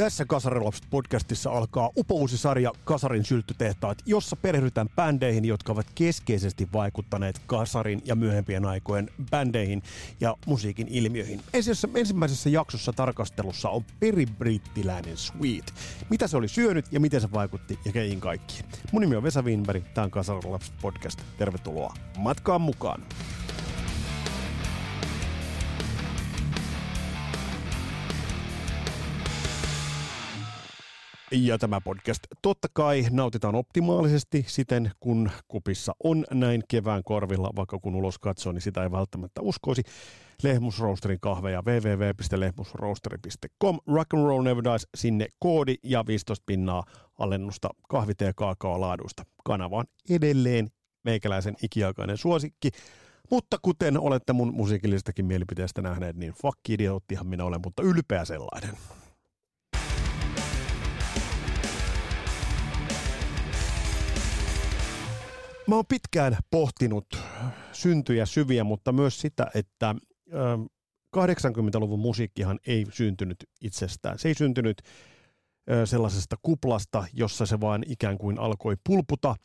Tässä Kasarilapset podcastissa alkaa upousi sarja Kasarin sylttytehtaat, jossa perehdytään bändeihin, jotka ovat keskeisesti vaikuttaneet Kasarin ja myöhempien aikojen bändeihin ja musiikin ilmiöihin. Ensimmäisessä, ensimmäisessä jaksossa tarkastelussa on peribrittiläinen Sweet. Mitä se oli syönyt ja miten se vaikutti ja keihin kaikkiin. Mun nimi on Vesa Wienberg, tämä on Kasarilapset podcast. Tervetuloa matkaan mukaan. Ja tämä podcast totta kai nautitaan optimaalisesti siten, kun kupissa on näin kevään korvilla, vaikka kun ulos katsoo, niin sitä ei välttämättä uskoisi. Lehmusroosterin kahveja www.lehmusroasteri.com Rock and Roll Never Dies, sinne koodi ja 15 pinnaa alennusta kahvite- ja kaakao-laadusta. Kanava on edelleen meikäläisen ikiaikainen suosikki. Mutta kuten olette mun musiikillistakin mielipiteestä nähneet, niin fuck idiottihan minä olen, mutta ylpeä sellainen. Mä oon pitkään pohtinut syntyjä syviä, mutta myös sitä, että 80-luvun musiikkihan ei syntynyt itsestään. Se ei syntynyt sellaisesta kuplasta, jossa se vaan ikään kuin alkoi pulputa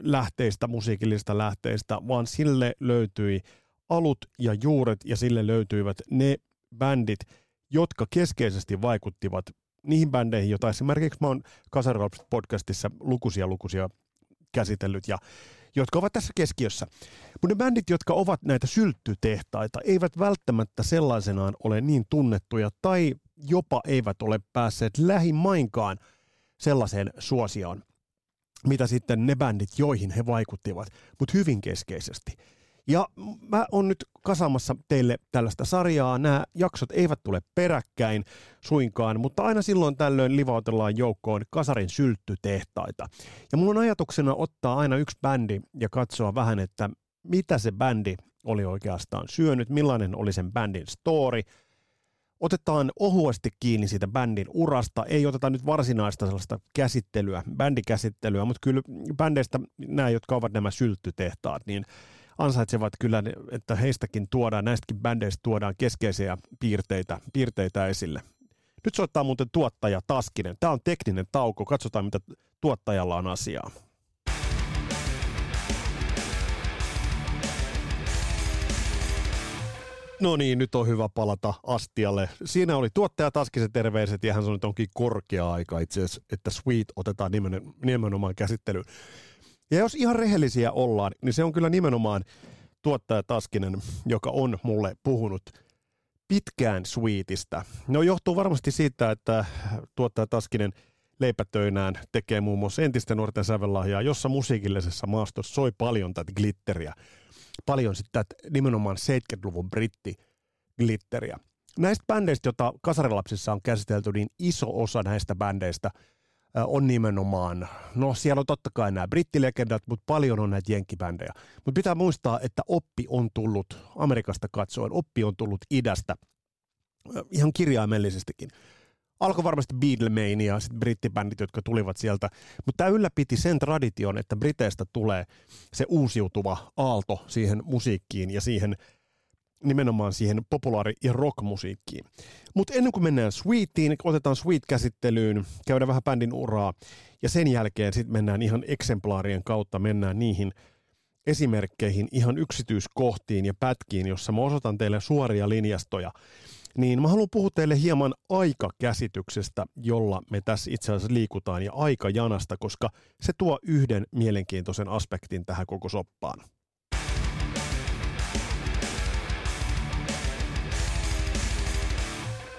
lähteistä, musiikillisista lähteistä, vaan sille löytyi alut ja juuret ja sille löytyivät ne bändit, jotka keskeisesti vaikuttivat niihin bändeihin, joita esimerkiksi mä oon Kasaralps podcastissa lukuisia lukuisia käsitellyt ja jotka ovat tässä keskiössä. Mutta ne bändit, jotka ovat näitä sylttytehtaita, eivät välttämättä sellaisenaan ole niin tunnettuja tai jopa eivät ole päässeet lähimainkaan sellaiseen suosioon, mitä sitten ne bändit, joihin he vaikuttivat, mutta hyvin keskeisesti – ja mä oon nyt kasamassa teille tällaista sarjaa. Nämä jaksot eivät tule peräkkäin suinkaan, mutta aina silloin tällöin livautellaan joukkoon kasarin sylttytehtaita. Ja mulla on ajatuksena ottaa aina yksi bändi ja katsoa vähän, että mitä se bändi oli oikeastaan syönyt, millainen oli sen bändin story. Otetaan ohuesti kiinni siitä bändin urasta, ei oteta nyt varsinaista sellaista käsittelyä, bändikäsittelyä, mutta kyllä bändeistä nämä, jotka ovat nämä sylttytehtaat, niin ansaitsevat kyllä, että heistäkin tuodaan, näistäkin bändeistä tuodaan keskeisiä piirteitä, piirteitä esille. Nyt soittaa muuten tuottaja Taskinen. Tämä on tekninen tauko. Katsotaan, mitä tuottajalla on asiaa. No niin, nyt on hyvä palata Astialle. Siinä oli tuottaja Taskisen terveiset ja hän sanoi, että onkin korkea aika itse asiassa, että Sweet otetaan nimenomaan käsittelyyn. Ja jos ihan rehellisiä ollaan, niin se on kyllä nimenomaan tuottaja Taskinen, joka on mulle puhunut pitkään Sweetistä. No johtuu varmasti siitä, että tuottaja Taskinen leipätöinään tekee muun muassa entisten nuorten sävellahjaa, jossa musiikillisessa maastossa soi paljon tätä glitteriä. Paljon sitten nimenomaan 70-luvun britti glitteriä. Näistä bändeistä, joita Kasarilapsissa on käsitelty, niin iso osa näistä bändeistä – on nimenomaan, no siellä on totta kai nämä brittilegendat, mutta paljon on näitä jenkkibändejä. Mutta pitää muistaa, että oppi on tullut Amerikasta katsoen, oppi on tullut idästä ihan kirjaimellisestikin. Alkoi varmasti Beatlemania, sitten brittibändit, jotka tulivat sieltä, mutta tämä ylläpiti sen tradition, että Briteistä tulee se uusiutuva aalto siihen musiikkiin ja siihen nimenomaan siihen populaari- ja rockmusiikkiin. Mutta ennen kuin mennään Sweetiin, otetaan Sweet-käsittelyyn, käydään vähän bändin uraa ja sen jälkeen sitten mennään ihan eksemplaarien kautta, mennään niihin esimerkkeihin, ihan yksityiskohtiin ja pätkiin, jossa mä osoitan teille suoria linjastoja. Niin mä haluan puhua teille hieman aikakäsityksestä, jolla me tässä itse asiassa liikutaan ja aikajanasta, koska se tuo yhden mielenkiintoisen aspektin tähän koko soppaan.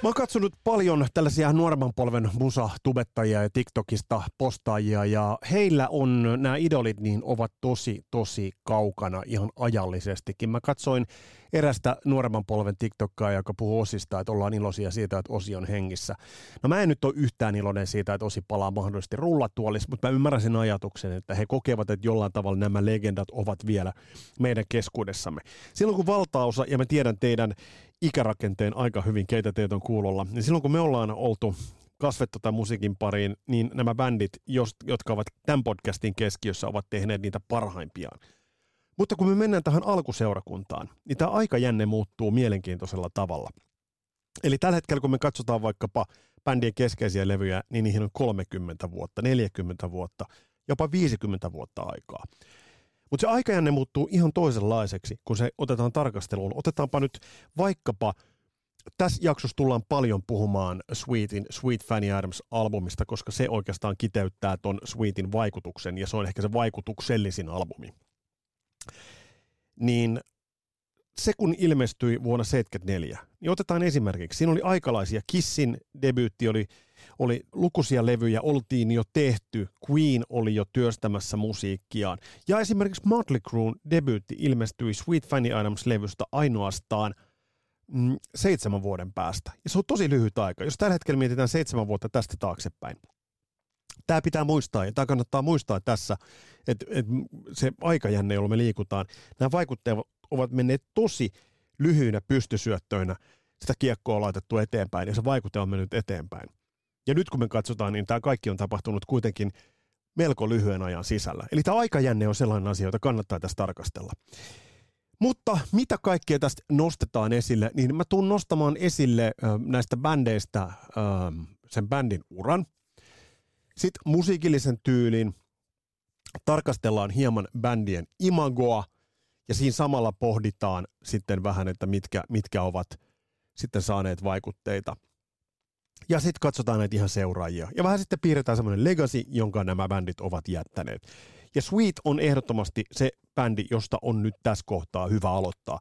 Mä oon katsonut paljon tällaisia nuoremman polven musa-tubettajia ja TikTokista postaajia ja heillä on nämä idolit niin ovat tosi tosi kaukana ihan ajallisestikin. Mä katsoin erästä nuoremman polven TikTokkaa, joka puhuu Osista, että ollaan iloisia siitä, että Osi on hengissä. No mä en nyt ole yhtään iloinen siitä, että Osi palaa mahdollisesti rullatuolissa, mutta mä ymmärrän sen ajatuksen, että he kokevat, että jollain tavalla nämä legendat ovat vielä meidän keskuudessamme. Silloin kun valtaosa, ja mä tiedän teidän ikärakenteen aika hyvin, keitä teitä on kuulolla, niin silloin kun me ollaan oltu kasvettu tämän musiikin pariin, niin nämä bändit, jotka ovat tämän podcastin keskiössä, ovat tehneet niitä parhaimpiaan. Mutta kun me mennään tähän alkuseurakuntaan, niin tämä aikajänne muuttuu mielenkiintoisella tavalla. Eli tällä hetkellä, kun me katsotaan vaikkapa bändien keskeisiä levyjä, niin niihin on 30 vuotta, 40 vuotta, jopa 50 vuotta aikaa. Mutta se aikajänne muuttuu ihan toisenlaiseksi, kun se otetaan tarkasteluun. Otetaanpa nyt vaikkapa, tässä jaksossa tullaan paljon puhumaan Sweetin, Sweet Fanny Adams-albumista, koska se oikeastaan kiteyttää ton Sweetin vaikutuksen, ja se on ehkä se vaikutuksellisin albumi. Niin se kun ilmestyi vuonna 1974, niin otetaan esimerkiksi, siinä oli aikalaisia, Kissin debyytti oli, oli lukuisia levyjä, oltiin jo tehty, Queen oli jo työstämässä musiikkiaan, ja esimerkiksi Motley Crue'n debyytti ilmestyi Sweet Fanny Adams-levystä ainoastaan mm, seitsemän vuoden päästä. Ja se on tosi lyhyt aika. Jos tällä hetkellä mietitään seitsemän vuotta tästä taaksepäin, tämä pitää muistaa, ja tämä kannattaa muistaa tässä, että, että se aikajänne, jolloin me liikutaan, nämä vaikutteet ovat menneet tosi lyhyinä pystysyöttöinä, sitä kiekkoa on laitettu eteenpäin, ja se vaikute on mennyt eteenpäin. Ja nyt kun me katsotaan, niin tämä kaikki on tapahtunut kuitenkin melko lyhyen ajan sisällä. Eli tämä aikajänne on sellainen asia, jota kannattaa tässä tarkastella. Mutta mitä kaikkea tästä nostetaan esille, niin mä tuun nostamaan esille näistä bändeistä sen bändin uran, sitten musiikillisen tyylin, tarkastellaan hieman bändien imagoa ja siinä samalla pohditaan sitten vähän, että mitkä, mitkä ovat sitten saaneet vaikutteita. Ja sitten katsotaan näitä ihan seuraajia. Ja vähän sitten piirretään semmoinen legacy, jonka nämä bändit ovat jättäneet. Ja Sweet on ehdottomasti se bändi, josta on nyt tässä kohtaa hyvä aloittaa.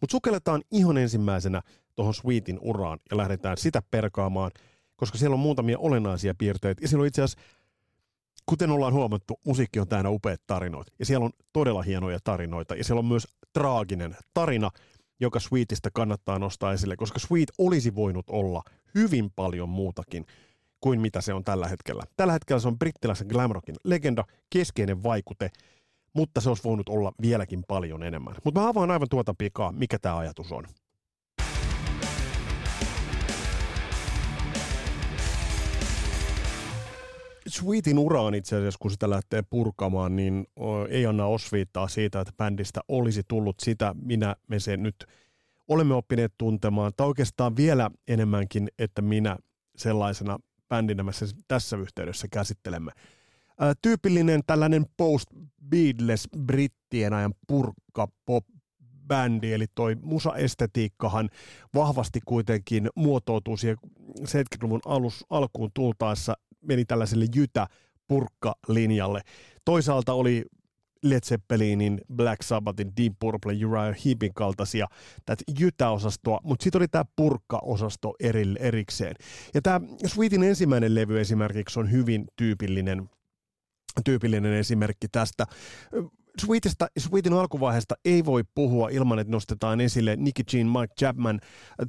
Mutta sukelletaan ihan ensimmäisenä tuohon Sweetin uraan ja lähdetään sitä perkaamaan – koska siellä on muutamia olennaisia piirteitä. Ja siellä on itse asiassa, kuten ollaan huomattu, musiikki on täynnä upeat tarinoita. Ja siellä on todella hienoja tarinoita. Ja siellä on myös traaginen tarina, joka Sweetistä kannattaa nostaa esille, koska Sweet olisi voinut olla hyvin paljon muutakin kuin mitä se on tällä hetkellä. Tällä hetkellä se on brittiläisen glamrockin legenda, keskeinen vaikute, mutta se olisi voinut olla vieläkin paljon enemmän. Mutta mä avaan aivan tuota pikaa, mikä tämä ajatus on. Sweetin uraan itse asiassa, kun sitä lähtee purkamaan, niin ei anna osviittaa siitä, että bändistä olisi tullut sitä, minä me sen nyt olemme oppineet tuntemaan, tai oikeastaan vielä enemmänkin, että minä sellaisena bändinä me tässä yhteydessä käsittelemme. Ää, tyypillinen tällainen post-Beatles brittien ajan purkka pop bändi, eli toi musaestetiikkahan vahvasti kuitenkin muotoutuu siihen 70-luvun alus, alkuun tultaessa meni tällaiselle jytä-purkka-linjalle. Toisaalta oli Led Zeppelinin, Black Sabbathin, Deep Purple, Uriah Heepin kaltaisia tätä jytäosastoa, mutta sitten oli tämä purkka-osasto eri, erikseen. Ja tämä Sweetin ensimmäinen levy esimerkiksi on hyvin tyypillinen tyypillinen esimerkki tästä. Sweetista, Sweetin alkuvaiheesta ei voi puhua ilman, että nostetaan esille Nicky Jean, Mike Chapman,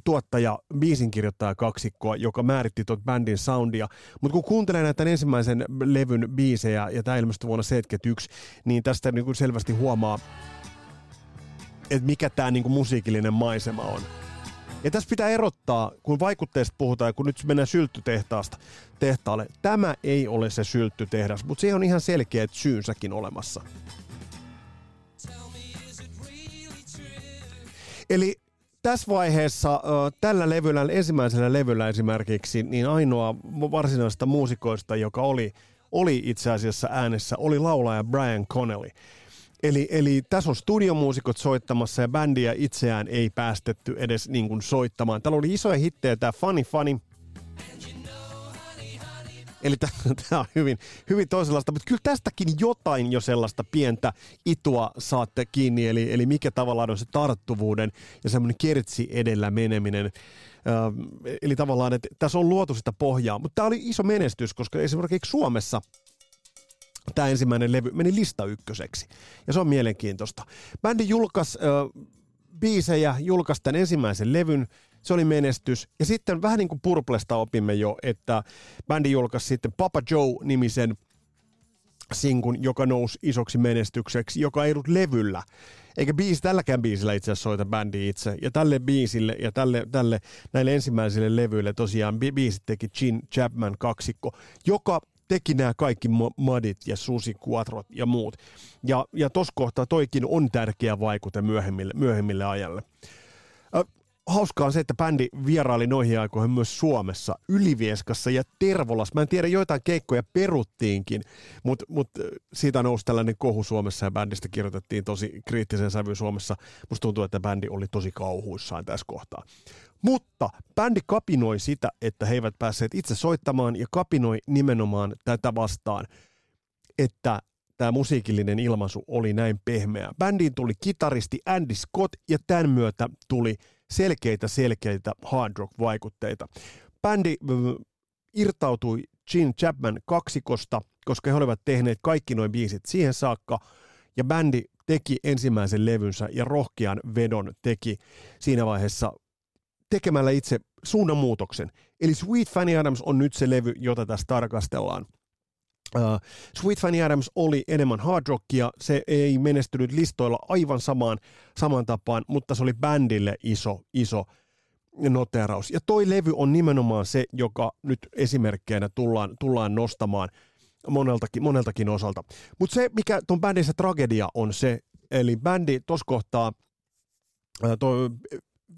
tuottaja, biisinkirjoittaja kaksikkoa, joka määritti tuot bändin soundia. Mutta kun kuuntelee näitä ensimmäisen levyn biisejä, ja tämä ilmestyi vuonna 1971, niin tästä niin kuin selvästi huomaa, että mikä tämä niin kuin musiikillinen maisema on. Ja tässä pitää erottaa, kun vaikutteesta puhutaan ja kun nyt mennään sylttytehtaasta tehtaalle, tämä ei ole se sylttytehdas, mutta se on ihan selkeät syynsäkin olemassa. Eli tässä vaiheessa tällä levyllä, ensimmäisellä levyllä esimerkiksi, niin ainoa varsinaista muusikoista, joka oli, oli itse asiassa äänessä, oli laulaja Brian Connelly. Eli, eli tässä on studiomuusikot soittamassa ja bändiä itseään ei päästetty edes niin kuin soittamaan. Täällä oli isoja hittejä, tämä Funny Funny, Eli tämä on hyvin, hyvin toisenlaista, mutta kyllä tästäkin jotain jo sellaista pientä itua saatte kiinni, eli, eli mikä tavallaan on se tarttuvuuden ja semmoinen kertsi edellä meneminen. Ö, eli tavallaan, että tässä on luotu sitä pohjaa, mutta tämä oli iso menestys, koska esimerkiksi Suomessa tämä ensimmäinen levy meni lista ykköseksi. Ja se on mielenkiintoista. Bändi julkaisi äh, biisejä, julkaisi tämän ensimmäisen levyn, se oli menestys. Ja sitten vähän niin kuin Purplesta opimme jo, että bändi julkaisi sitten Papa Joe-nimisen sinkun, joka nousi isoksi menestykseksi, joka ei ollut levyllä. Eikä biisi, tälläkään biisillä itse asiassa soita bändi itse. Ja tälle biisille ja tälle, tälle näille ensimmäisille levyille tosiaan bi- biisit teki Gene Chapman kaksikko, joka teki nämä kaikki madit ja Susi Quattrot ja muut. Ja, ja tuossa kohtaa toikin on tärkeä vaikute myöhemmille, myöhemmille ajalle. Äh, hauskaa on se, että bändi vieraili noihin aikoihin myös Suomessa, Ylivieskassa ja Tervolassa. Mä en tiedä, joitain keikkoja peruttiinkin, mutta mut siitä nousi tällainen kohu Suomessa ja bändistä kirjoitettiin tosi kriittisen sävyn Suomessa. Musta tuntuu, että bändi oli tosi kauhuissaan tässä kohtaa. Mutta bändi kapinoi sitä, että he eivät päässeet itse soittamaan ja kapinoi nimenomaan tätä vastaan, että tämä musiikillinen ilmaisu oli näin pehmeä. Bändiin tuli kitaristi Andy Scott ja tämän myötä tuli selkeitä selkeitä hard rock vaikutteita. Bändi irtautui Gene Chapman kaksikosta, koska he olivat tehneet kaikki noin biisit siihen saakka, ja bändi teki ensimmäisen levynsä ja rohkean vedon teki siinä vaiheessa tekemällä itse suunnanmuutoksen. Eli Sweet Fanny Adams on nyt se levy, jota tässä tarkastellaan. Uh, Sweet Fanny Adams oli enemmän hard rockia, se ei menestynyt listoilla aivan samaan, samaan tapaan, mutta se oli bändille iso, iso noteraus. Ja toi levy on nimenomaan se, joka nyt esimerkkeinä tullaan, tullaan nostamaan moneltakin, moneltakin osalta. Mutta se, mikä ton bändin se tragedia on se, eli bändi tuossa kohtaa, toi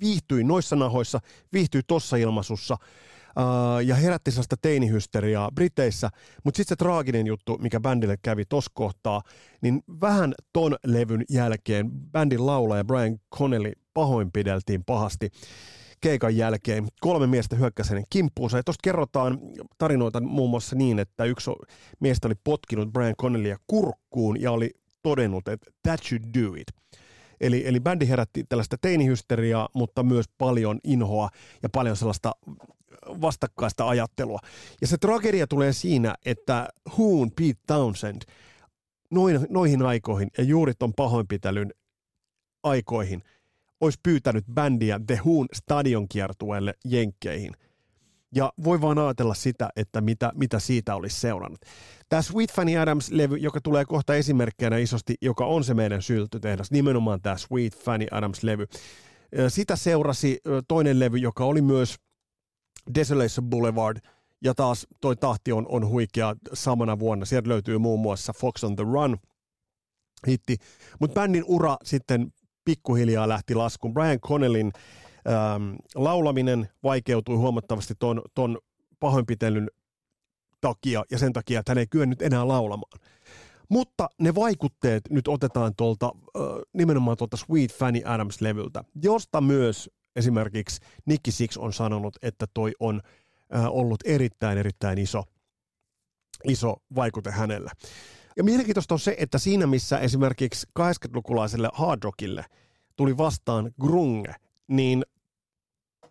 viihtyi noissa nahoissa, viihtyi tossa ilmaisussa uh, ja herätti sellaista teinihysteriaa Briteissä, mutta sitten se traaginen juttu, mikä bändille kävi tossa kohtaa, niin vähän ton levyn jälkeen bändin laulaja Brian Connelly pahoinpideltiin pahasti keikan jälkeen. Kolme miestä hyökkäsi hänen kimppuunsa. Ja tuosta kerrotaan tarinoita muun muassa niin, että yksi miestä oli potkinut Brian Connellya kurkkuun ja oli todennut, että that should do it. Eli, eli bändi herätti tällaista teinihysteriaa, mutta myös paljon inhoa ja paljon sellaista vastakkaista ajattelua. Ja se tragedia tulee siinä, että Hoon Pete Townsend noin, noihin aikoihin ja juuri ton pahoinpitelyn aikoihin olisi pyytänyt bändiä The Hoon stadionkiertueelle Jenkkeihin – ja voi vaan ajatella sitä, että mitä, mitä siitä olisi seurannut. Tämä Sweet Fanny Adams-levy, joka tulee kohta esimerkkinä isosti, joka on se meidän syltytehdas, nimenomaan tämä Sweet Fanny Adams-levy. Sitä seurasi toinen levy, joka oli myös Desolation Boulevard, ja taas toi tahti on, on huikea samana vuonna. Sieltä löytyy muun muassa Fox on the Run, hitti. Mutta bändin ura sitten pikkuhiljaa lähti laskuun. Brian Connellin ähm, laulaminen vaikeutui huomattavasti ton, ton pahoinpitelyn takia ja sen takia, että hän ei kyennyt enää laulamaan. Mutta ne vaikutteet nyt otetaan tuolta äh, nimenomaan tuolta Sweet Fanny Adams-levyltä, josta myös esimerkiksi Nicky Six on sanonut, että toi on äh, ollut erittäin erittäin iso, iso vaikute hänellä. Ja mielenkiintoista on se, että siinä missä esimerkiksi 80-lukulaiselle hard rockille tuli vastaan grunge, niin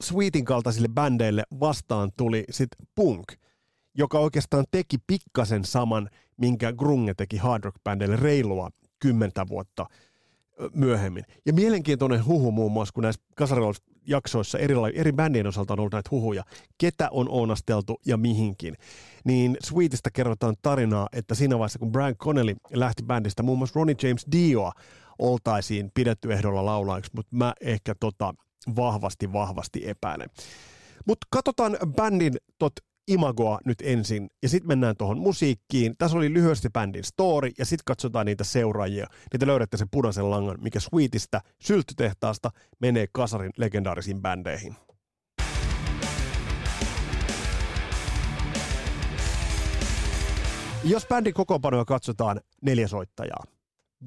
Sweetin kaltaisille bändeille vastaan tuli sitten punk, joka oikeastaan teki pikkasen saman, minkä grunge teki hard rock bändeille reilua kymmentä vuotta myöhemmin. Ja mielenkiintoinen huhu muun muassa, kun näissä jaksoissa eri, eri bändien osalta on ollut näitä huhuja, ketä on oonasteltu ja mihinkin. Niin Sweetistä kerrotaan tarinaa, että siinä vaiheessa kun Brian Connelly lähti bändistä, muun muassa Ronnie James Dioa oltaisiin pidetty ehdolla laulajaksi, mutta mä ehkä tota vahvasti, vahvasti epäilen. Mutta katsotaan bändin tot imagoa nyt ensin, ja sitten mennään tuohon musiikkiin. Tässä oli lyhyesti bändin story, ja sitten katsotaan niitä seuraajia. Niitä löydätte sen punaisen langan, mikä Sweetistä, sylttytehtaasta, menee kasarin legendaarisiin bändeihin. Jos bändin kokoonpanoja katsotaan, neljä soittajaa.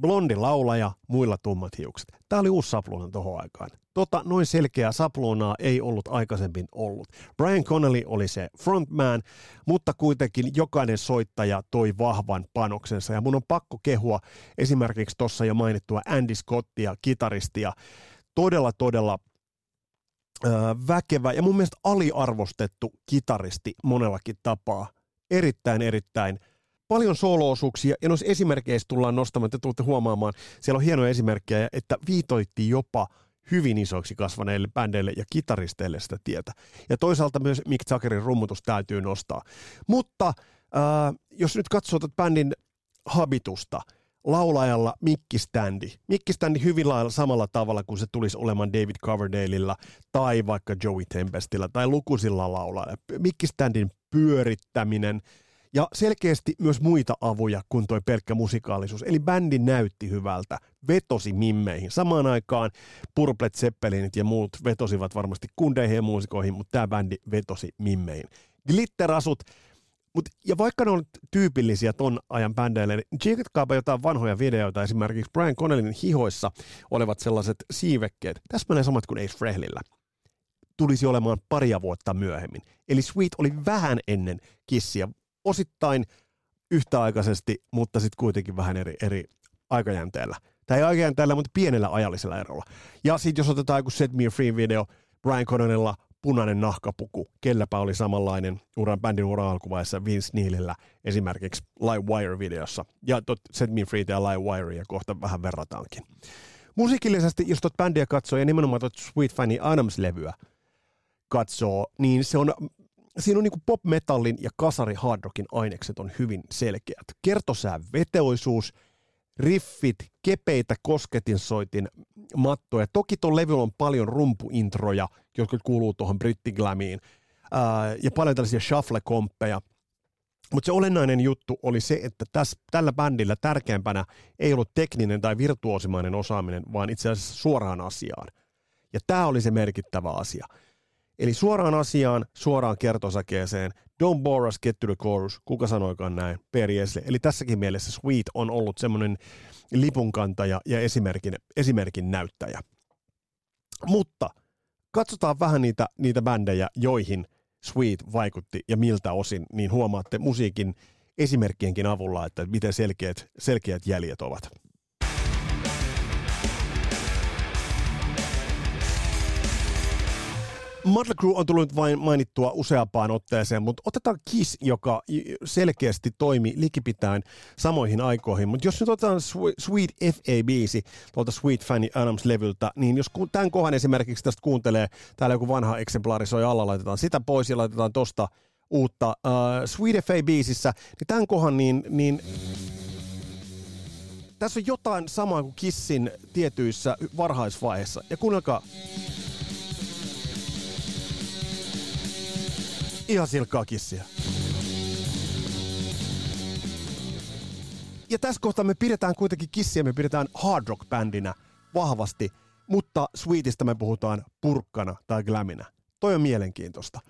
Blondi laulaja, muilla tummat hiukset. Tämä oli uusi sapluuna tuohon aikaan. Tota noin selkeää sapluunaa ei ollut aikaisemmin ollut. Brian Connelly oli se frontman, mutta kuitenkin jokainen soittaja toi vahvan panoksensa. Ja mun on pakko kehua esimerkiksi tuossa jo mainittua Andy Scottia, kitaristia. Todella, todella väkevä ja mun mielestä aliarvostettu kitaristi monellakin tapaa. Erittäin, erittäin paljon sooloosuuksia, ja noissa esimerkkeissä tullaan nostamaan, että tulette huomaamaan, siellä on hienoja esimerkkejä, että viitoitti jopa hyvin isoiksi kasvaneille bändeille ja kitaristeille sitä tietä. Ja toisaalta myös Mick Jaggerin rummutus täytyy nostaa. Mutta äh, jos nyt katsoo tätä bändin habitusta, laulajalla Standi. Mikki Standi hyvin lailla samalla tavalla kuin se tulisi olemaan David Coverdaleilla tai vaikka Joey Tempestillä tai lukuisilla laulajilla. Standin pyörittäminen – ja selkeästi myös muita avuja kuin toi pelkkä musikaalisuus. Eli bändi näytti hyvältä, vetosi mimmeihin. Samaan aikaan Purplet Zeppelinit ja muut vetosivat varmasti kundeihin ja muusikoihin, mutta tämä bändi vetosi mimmeihin. Glitterasut, Mut, ja vaikka ne on tyypillisiä ton ajan bändeille, niin tsiikatkaapa jotain vanhoja videoita, esimerkiksi Brian Connellin hihoissa olevat sellaiset siivekkeet, täsmälleen samat kuin Ace Frehlillä, tulisi olemaan paria vuotta myöhemmin. Eli Sweet oli vähän ennen Kissia, osittain yhtäaikaisesti, mutta sitten kuitenkin vähän eri, eri aikajänteellä. Tai ei aikajänteellä, mutta pienellä ajallisella erolla. Ja sitten jos otetaan joku Set Me Free video, Brian Connellilla punainen nahkapuku, kelläpä oli samanlainen uran bändin uran alkuvaiheessa Vince Neilillä esimerkiksi Live Wire-videossa. Ja tot Set Me Free ja Live Wire ja kohta vähän verrataankin. Musiikillisesti, jos tuot bändiä katsoo ja nimenomaan tuot Sweet Fanny Adams-levyä katsoo, niin se on siinä on niin pop-metallin ja kasari hardrockin ainekset on hyvin selkeät. Kertosää veteoisuus, riffit, kepeitä kosketinsoitin mattoja. Toki tuon levyllä on paljon rumpuintroja, jotka kuuluu tuohon brittiglamiin, ja paljon tällaisia shuffle-komppeja. Mutta se olennainen juttu oli se, että täs, tällä bändillä tärkeämpänä ei ollut tekninen tai virtuosimainen osaaminen, vaan itse asiassa suoraan asiaan. Ja tämä oli se merkittävä asia. Eli suoraan asiaan, suoraan kertosäkeeseen, don't bore us, get to the chorus, kuka sanoikaan näin, periesle. Eli tässäkin mielessä Sweet on ollut semmoinen lipunkantaja ja esimerkin, esimerkin näyttäjä. Mutta katsotaan vähän niitä, niitä bändejä, joihin Sweet vaikutti ja miltä osin, niin huomaatte musiikin esimerkkienkin avulla, että miten selkeät, selkeät jäljet ovat. Mötley Crue on tullut vain mainittua useampaan otteeseen, mutta otetaan Kiss, joka selkeästi toimi likipitäen samoihin aikoihin. Mutta jos nyt otetaan Sweet FA-biisi tuolta Sweet Fanny Adams-levyltä, niin jos tämän kohan esimerkiksi tästä kuuntelee, täällä joku vanha eksemplaari soi alla, laitetaan sitä pois ja laitetaan tosta uutta uh, Sweet FA-biisissä, niin tämän kohan niin, niin tässä on jotain samaa kuin Kissin tietyissä varhaisvaiheissa. Ja kuunnelkaa. Ihan silkkaa kissiä. Ja tässä kohtaa me pidetään kuitenkin kissiä, me pidetään hard rock bändinä vahvasti, mutta Sweetistä me puhutaan purkkana tai gläminä. Toi on mielenkiintoista.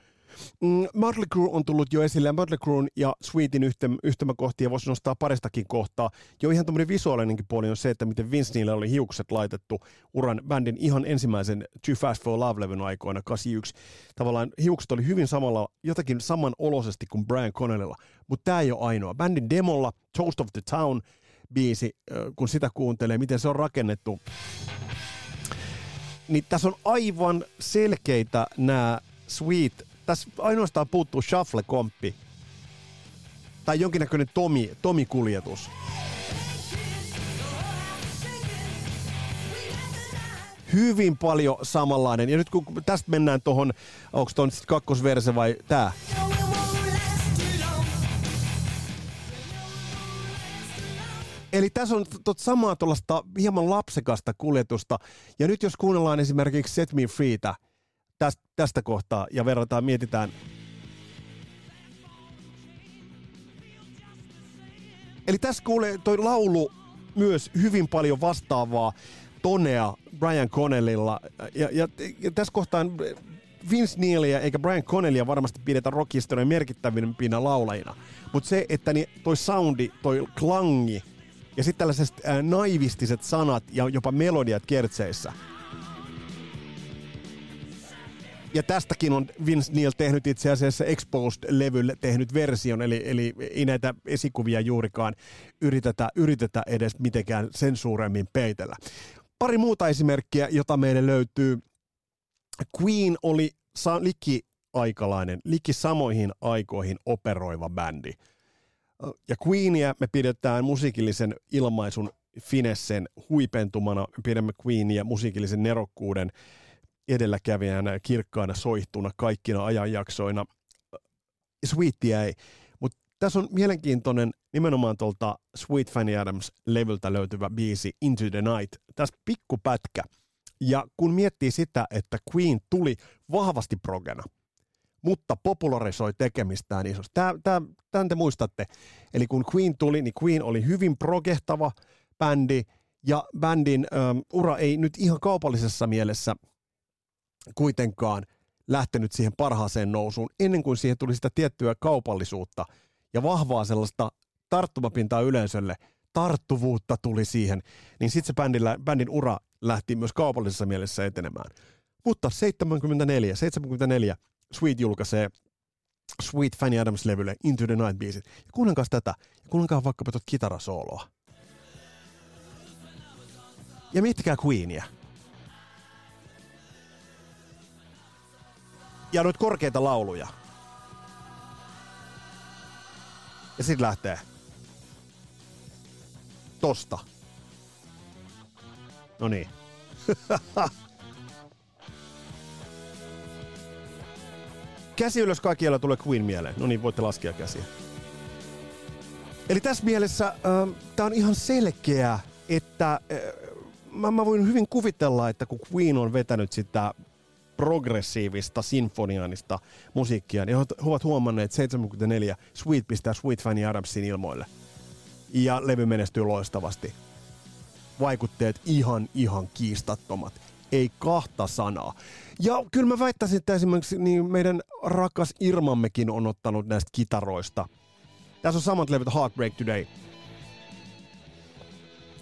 Mm, Mötley Crue on tullut jo esille, Mötley Cruen ja Sweetin yhtymäkohtia voisi nostaa paristakin kohtaa. Jo ihan tämmöinen visuaalinenkin puoli on se, että miten Vince niille oli hiukset laitettu uran bändin ihan ensimmäisen Too Fast for Love-levyn aikoina, 81. Tavallaan hiukset oli hyvin samalla, jotakin samanoloisesti kuin Brian Connellilla, mutta tämä ei ole ainoa. Bändin demolla Toast of the Town biisi, kun sitä kuuntelee, miten se on rakennettu, niin tässä on aivan selkeitä nämä Sweet tässä ainoastaan puuttuu shuffle-komppi. Tai jonkinnäköinen Tomi, Tomi-kuljetus. Hyvin paljon samanlainen. Ja nyt kun tästä mennään tuohon, onko tuon kakkosverse vai tää? Eli tässä on tot samaa tuollaista hieman lapsekasta kuljetusta. Ja nyt jos kuunnellaan esimerkiksi Set Me Freetä, tästä, kohtaa ja verrataan, mietitään. Eli tässä kuulee toi laulu myös hyvin paljon vastaavaa tonea Brian Connellilla. Ja, ja, ja tässä kohtaa Vince Neilia eikä Brian Connellia varmasti pidetä rockhistorian merkittävimpinä laulajina. Mutta se, että niin toi soundi, toi klangi ja sitten tällaiset ää, naivistiset sanat ja jopa melodiat kertseissä – ja tästäkin on Vince Neil tehnyt itse asiassa Exposed-levylle tehnyt version, eli, eli ei näitä esikuvia juurikaan yritetä, yritetä edes mitenkään sen suuremmin peitellä. Pari muuta esimerkkiä, jota meille löytyy. Queen oli sa- liki aikalainen, liki samoihin aikoihin operoiva bändi. Ja Queenia me pidetään musiikillisen ilmaisun finessen huipentumana. Me pidämme Queenia musiikillisen nerokkuuden edelläkävijänä kirkkaana soihtuna kaikkina ajanjaksoina. Sweetia ei. Mutta tässä on mielenkiintoinen nimenomaan tuolta Sweet Fanny Adams-levyltä löytyvä biisi Into the Night. Tässä pikkupätkä. Ja kun miettii sitä, että Queen tuli vahvasti progena, mutta popularisoi tekemistään isosti. Tämän te muistatte. Eli kun Queen tuli, niin Queen oli hyvin progehtava bändi, ja bändin äm, ura ei nyt ihan kaupallisessa mielessä kuitenkaan lähtenyt siihen parhaaseen nousuun, ennen kuin siihen tuli sitä tiettyä kaupallisuutta ja vahvaa sellaista tarttumapintaa yleisölle, tarttuvuutta tuli siihen, niin sitten se bändillä, bändin ura lähti myös kaupallisessa mielessä etenemään. Mutta 74, 74 Sweet julkaisee Sweet Fanny Adams-levylle Into the Night biisit. Ja kuunnelkaa tätä, ja kuunnelkaa vaikkapa tuota kitarasooloa. Ja miettikää Queenia. Ja noita korkeita lauluja. Ja sitten lähtee. Tosta. No niin. Käsi ylös kaikkialla tulee Queen mieleen. No niin, voitte laskea käsiä. Eli tässä mielessä äh, tämä on ihan selkeä, että äh, mä, mä voin hyvin kuvitella, että kun Queen on vetänyt sitä progressiivista, sinfoniaanista musiikkia, niin he ovat huomanneet, että 74 Sweet pistää Sweet Fanny Adamsin ilmoille. Ja levy menestyy loistavasti. Vaikutteet ihan, ihan kiistattomat. Ei kahta sanaa. Ja kyllä mä väittäisin, että esimerkiksi niin meidän rakas Irmammekin on ottanut näistä kitaroista. Tässä on samat levyt Heartbreak Today.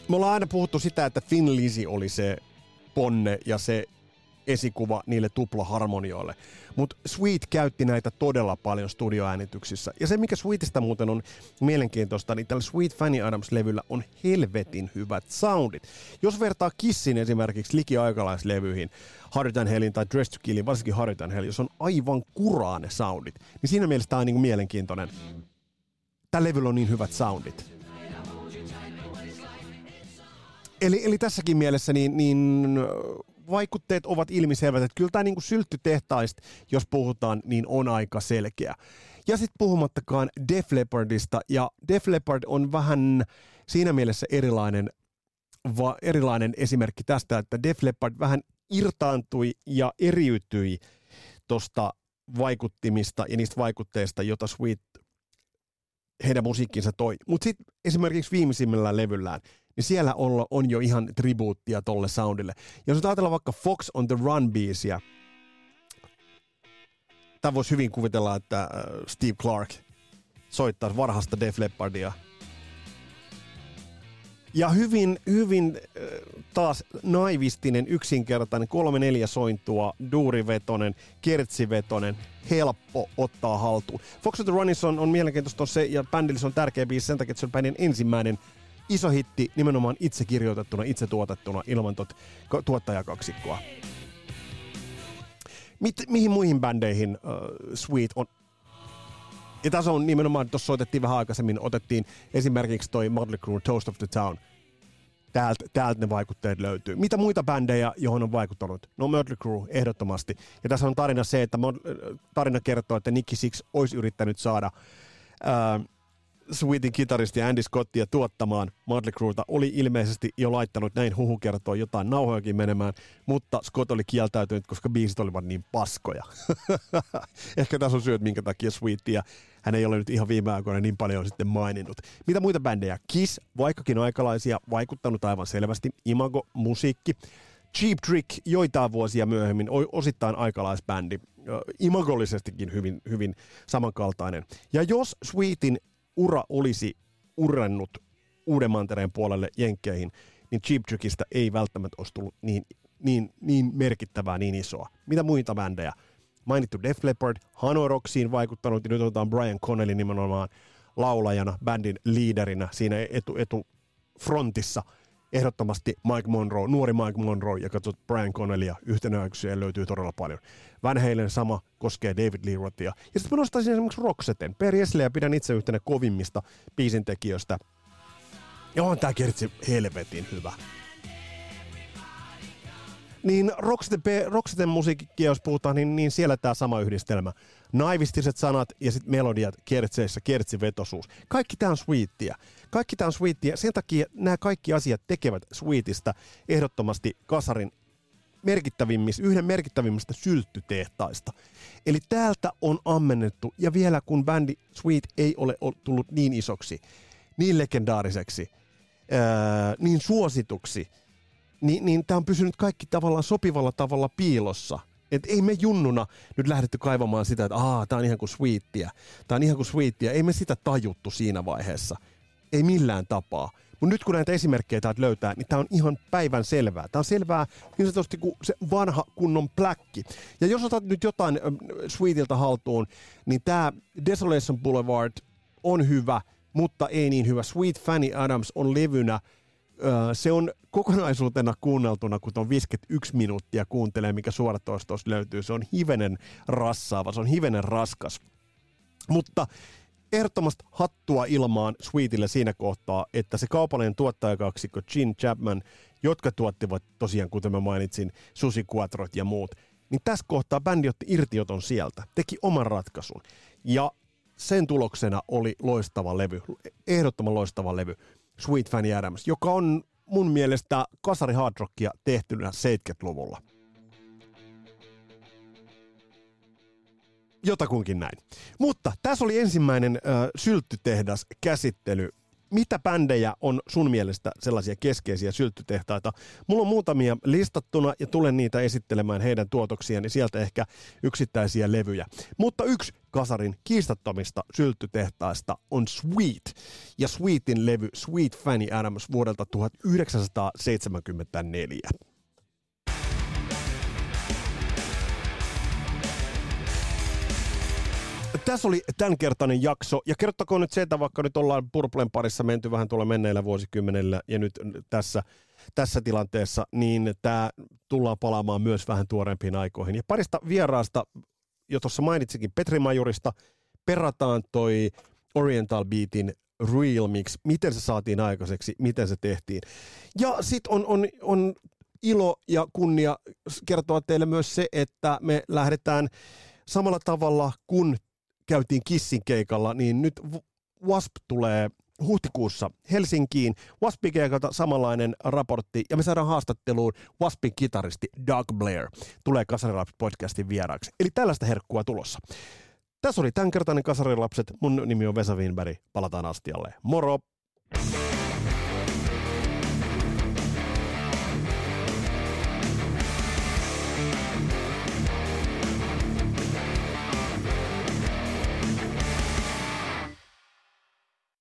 Me ollaan aina puhuttu sitä, että Finn Lizzy oli se ponne ja se esikuva niille tuplaharmonioille. Mutta Sweet käytti näitä todella paljon studioäänityksissä. Ja se, mikä Sweetistä muuten on mielenkiintoista, niin tällä Sweet Fanny Adams-levyllä on helvetin hyvät soundit. Jos vertaa Kissin esimerkiksi likiaikalaislevyihin, Harry Hellin tai Dress to Killin, varsinkin Harry Hell, jos on aivan kuraa ne soundit, niin siinä mielessä tämä on niin mielenkiintoinen. Tällä levyllä on niin hyvät soundit. Eli, eli tässäkin mielessä niin, niin vaikutteet ovat ilmiselvät, että kyllä tämä niin kuin sylttytehtaista, jos puhutaan, niin on aika selkeä. Ja sitten puhumattakaan Def Leppardista, ja Def Leppard on vähän siinä mielessä erilainen, va, erilainen esimerkki tästä, että Def Leppard vähän irtaantui ja eriytyi tuosta vaikuttimista ja niistä vaikutteista, jota Sweet heidän musiikkinsa toi. Mutta sitten esimerkiksi viimeisimmällä levyllään, niin siellä on, on jo ihan tribuuttia tolle soundille. Jos ajatellaan vaikka Fox on the Run-biisiä, tämä voisi hyvin kuvitella, että äh, Steve Clark soittaa varhasta Def Leppardia. Ja hyvin, hyvin äh, taas naivistinen, yksinkertainen, kolme neljä sointua, duurivetonen, kertsivetonen, helppo ottaa haltuun. Fox the Runnissa on, on mielenkiintoista on se, ja bändillä on tärkeä biisi sen takia, että se on bändin ensimmäinen iso hitti nimenomaan itse kirjoitettuna, itse tuotettuna ilman tot, tuottajakaksikkoa. Mit, mihin muihin bändeihin uh, Sweet on? Ja tässä on nimenomaan, tuossa soitettiin vähän aikaisemmin, otettiin esimerkiksi toi Motley Crue Toast of the Town. Täältä, täältä ne vaikutteet löytyy. Mitä muita bändejä, johon on vaikuttanut? No Motley Crue, ehdottomasti. Ja tässä on tarina se, että tarina kertoo, että Nicky Six olisi yrittänyt saada uh, Sweetin kitaristi Andy Scottia tuottamaan Motley Crueta oli ilmeisesti jo laittanut näin huhu kertoo jotain nauhojakin menemään, mutta Scott oli kieltäytynyt, koska biisit olivat niin paskoja. Ehkä tässä on syy, minkä takia Sweetia hän ei ole nyt ihan viime aikoina niin paljon sitten maininnut. Mitä muita bändejä? Kiss, vaikkakin aikalaisia, vaikuttanut aivan selvästi. Imago, musiikki. Cheap Trick joitain vuosia myöhemmin, osittain aikalaisbändi, imagollisestikin hyvin, hyvin samankaltainen. Ja jos Sweetin ura olisi urennut uuden mantereen puolelle Jenkkeihin, niin Cheap Trickistä ei välttämättä olisi tullut niin, niin, niin merkittävää, niin isoa. Mitä muita bändejä? mainittu Def Leppard, Hanoroksiin vaikuttanut, ja nyt otetaan Brian Connelly nimenomaan laulajana, bändin liiderinä siinä etu, etu frontissa. Ehdottomasti Mike Monroe, nuori Mike Monroe, ja katsot Brian Connellya, yhtenäyksiä löytyy todella paljon. Van Halen sama koskee David Lee Rothia. Ja sitten mä nostaisin esimerkiksi Roxeten. Per ja pidän itse yhtenä kovimmista biisintekijöistä. Ja on tää kertsi helvetin hyvä niin Roxeten, Roxeten musiikkia, jos puhutaan, niin, niin siellä tämä sama yhdistelmä. Naivistiset sanat ja sitten melodiat kertseissä, kertsivetosuus. Kaikki tämä on sweetia. Kaikki tämä on sweetia. Sen takia nämä kaikki asiat tekevät sweetistä ehdottomasti kasarin merkittävimmistä, yhden merkittävimmistä sylttytehtaista. Eli täältä on ammennettu, ja vielä kun bändi Sweet ei ole tullut niin isoksi, niin legendaariseksi, ää, niin suosituksi – niin, niin tämä on pysynyt kaikki tavallaan sopivalla tavalla piilossa. Et ei me junnuna nyt lähdetty kaivamaan sitä, että aah, tämä on ihan kuin sweettiä. Tämä on ihan kuin sweettiä. Ei me sitä tajuttu siinä vaiheessa. Ei millään tapaa. Mutta nyt kun näitä esimerkkejä täältä löytää, niin tämä on ihan päivän selvää. Tämä on selvää niin sanotusti kuin se vanha kunnon pläkki. Ja jos otat nyt jotain äh, Sweetiltä haltuun, niin tämä Desolation Boulevard on hyvä, mutta ei niin hyvä. Sweet Fanny Adams on levynä se on kokonaisuutena kuunneltuna, kun on 51 minuuttia kuuntelee, mikä suoratoistos löytyy. Se on hivenen rassaava, se on hivenen raskas. Mutta ehdottomasti hattua ilmaan Sweetille siinä kohtaa, että se kaupallinen tuottajakaksikko Gene Chapman, jotka tuottivat tosiaan, kuten mä mainitsin, Susi Quattrot ja muut, niin tässä kohtaa bändi otti irtioton sieltä, teki oman ratkaisun. Ja sen tuloksena oli loistava levy, ehdottoman loistava levy. Sweet Fanny Adams, joka on mun mielestä kasari hard rockia tehtynä 70-luvulla. Jotakunkin näin. Mutta tässä oli ensimmäinen äh, sylttytehdas käsittely mitä bändejä on sun mielestä sellaisia keskeisiä sylttytehtaita? Mulla on muutamia listattuna ja tulen niitä esittelemään heidän tuotoksiaan, niin sieltä ehkä yksittäisiä levyjä. Mutta yksi kasarin kiistattomista sylttytehtaista on Sweet ja Sweetin levy Sweet Fanny Adams vuodelta 1974. tässä oli tämänkertainen jakso. Ja kertokaa nyt se, että vaikka nyt ollaan Purplen parissa menty vähän tuolla menneillä vuosikymmenillä ja nyt tässä, tässä tilanteessa, niin tämä tullaan palaamaan myös vähän tuorempiin aikoihin. Ja parista vieraasta, jo tuossa mainitsikin Petri Majurista, perataan toi Oriental Beatin Real Mix, miten se saatiin aikaiseksi, miten se tehtiin. Ja sitten on, on, on ilo ja kunnia kertoa teille myös se, että me lähdetään samalla tavalla kuin käytiin Kissin keikalla, niin nyt Wasp tulee huhtikuussa Helsinkiin. Waspin keikalta samanlainen raportti ja me saadaan haastatteluun Waspin kitaristi Doug Blair. Tulee Kasarilapset podcastin vieraaksi. Eli tällaista herkkua tulossa. Tässä oli tämänkertainen Kasarilapset. Mun nimi on Vesa Winberg. Palataan astialle. Moro!